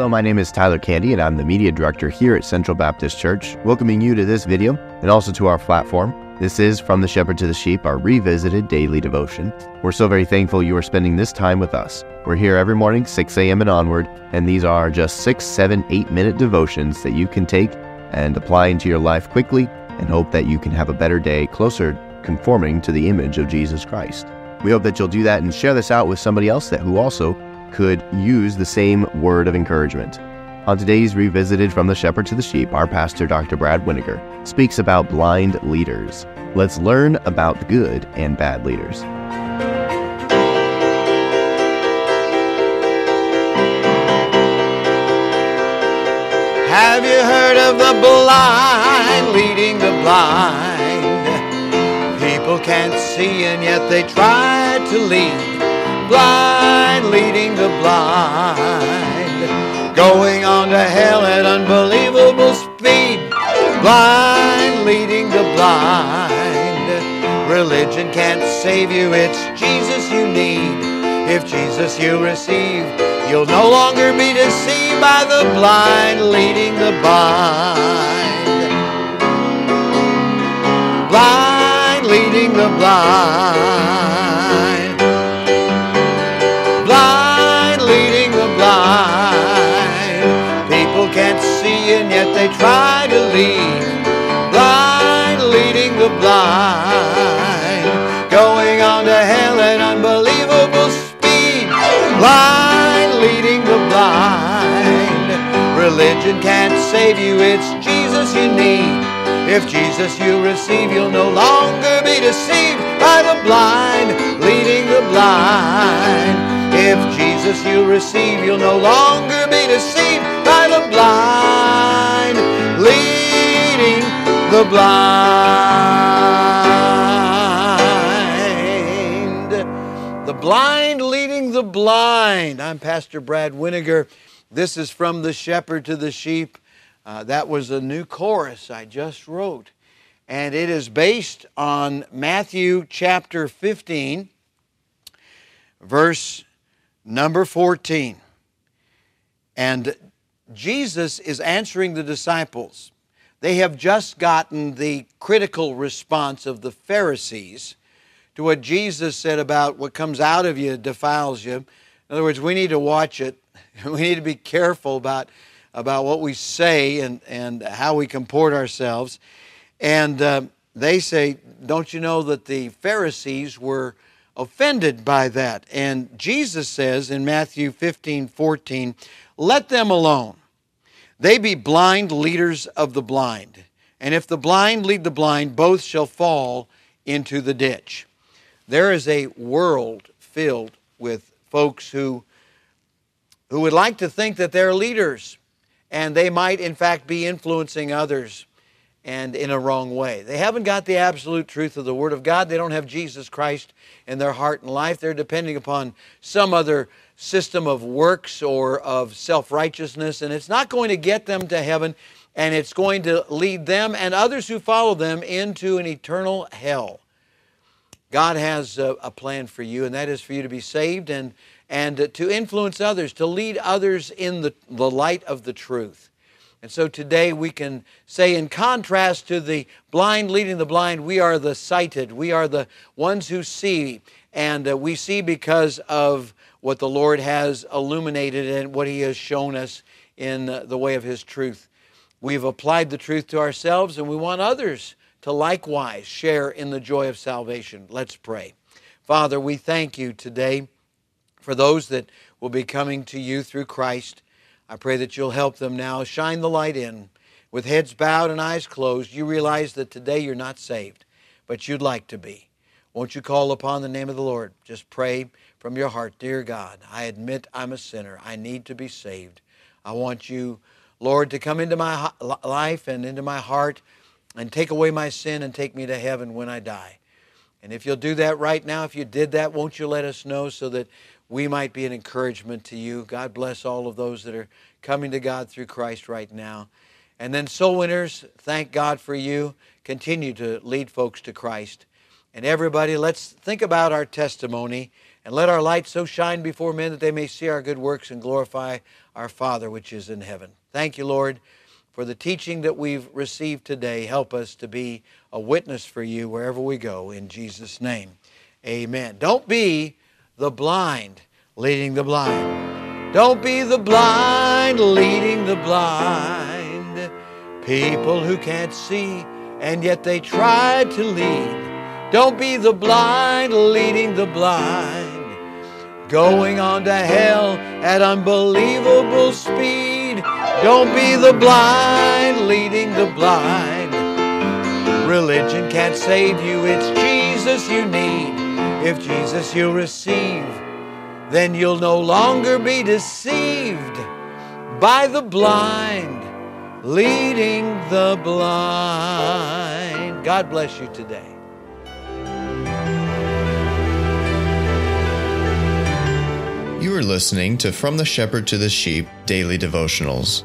Hello, my name is Tyler Candy, and I'm the Media Director here at Central Baptist Church, welcoming you to this video and also to our platform. This is From the Shepherd to the Sheep, our revisited daily devotion. We're so very thankful you are spending this time with us. We're here every morning, 6 a.m. and onward, and these are just six, seven, eight minute devotions that you can take and apply into your life quickly and hope that you can have a better day closer conforming to the image of Jesus Christ. We hope that you'll do that and share this out with somebody else that who also could use the same word of encouragement. On today's Revisited from the Shepherd to the Sheep, our pastor, Dr. Brad Weniger, speaks about blind leaders. Let's learn about good and bad leaders. Have you heard of the blind leading the blind? People can't see and yet they try to lead. Blind Going on to hell at unbelievable speed. Blind leading the blind. Religion can't save you, it's Jesus you need. If Jesus you receive, you'll no longer be deceived by the blind leading the blind. Blind leading the blind. Try to lead. Blind leading the blind. Going on to hell at unbelievable speed. Blind leading the blind. Religion can't save you, it's Jesus you need. If Jesus you receive, you'll no longer be deceived by the blind leading the blind. If Jesus you receive, you'll no longer be deceived by the blind the blind. The blind leading the blind. I'm Pastor Brad Weniger. This is from the shepherd to the sheep. Uh, that was a new chorus I just wrote. And it is based on Matthew chapter 15, verse number 14. And Jesus is answering the disciples. They have just gotten the critical response of the Pharisees to what Jesus said about what comes out of you defiles you. In other words, we need to watch it. We need to be careful about, about what we say and, and how we comport ourselves. And uh, they say, Don't you know that the Pharisees were offended by that? And Jesus says in Matthew 15 14, Let them alone. They be blind leaders of the blind. And if the blind lead the blind, both shall fall into the ditch. There is a world filled with folks who, who would like to think that they're leaders and they might, in fact, be influencing others and in a wrong way. They haven't got the absolute truth of the Word of God. They don't have Jesus Christ in their heart and life. They're depending upon some other system of works or of self righteousness, and it's not going to get them to heaven, and it's going to lead them and others who follow them into an eternal hell. God has a, a plan for you, and that is for you to be saved and, and to influence others, to lead others in the, the light of the truth. And so today we can say, in contrast to the blind leading the blind, we are the sighted. We are the ones who see. And uh, we see because of what the Lord has illuminated and what He has shown us in uh, the way of His truth. We've applied the truth to ourselves, and we want others to likewise share in the joy of salvation. Let's pray. Father, we thank you today for those that will be coming to you through Christ. I pray that you'll help them now. Shine the light in. With heads bowed and eyes closed, you realize that today you're not saved, but you'd like to be. Won't you call upon the name of the Lord? Just pray from your heart, Dear God, I admit I'm a sinner. I need to be saved. I want you, Lord, to come into my life and into my heart and take away my sin and take me to heaven when I die. And if you'll do that right now, if you did that, won't you let us know so that we might be an encouragement to you? God bless all of those that are coming to God through Christ right now. And then, soul winners, thank God for you. Continue to lead folks to Christ. And everybody, let's think about our testimony And let our light so shine before men that they may see our good works and glorify our Father which is in heaven. Thank you, Lord, for the teaching that we've received today. Help us to be a witness for you wherever we go. In Jesus' name, amen. Don't be the blind leading the blind. Don't be the blind leading the blind. People who can't see and yet they try to lead. Don't be the blind leading the blind, going on to hell at unbelievable speed. Don't be the blind leading the blind. Religion can't save you, it's Jesus you need. If Jesus you receive, then you'll no longer be deceived by the blind leading the blind. God bless you today. You are listening to From the Shepherd to the Sheep Daily Devotionals.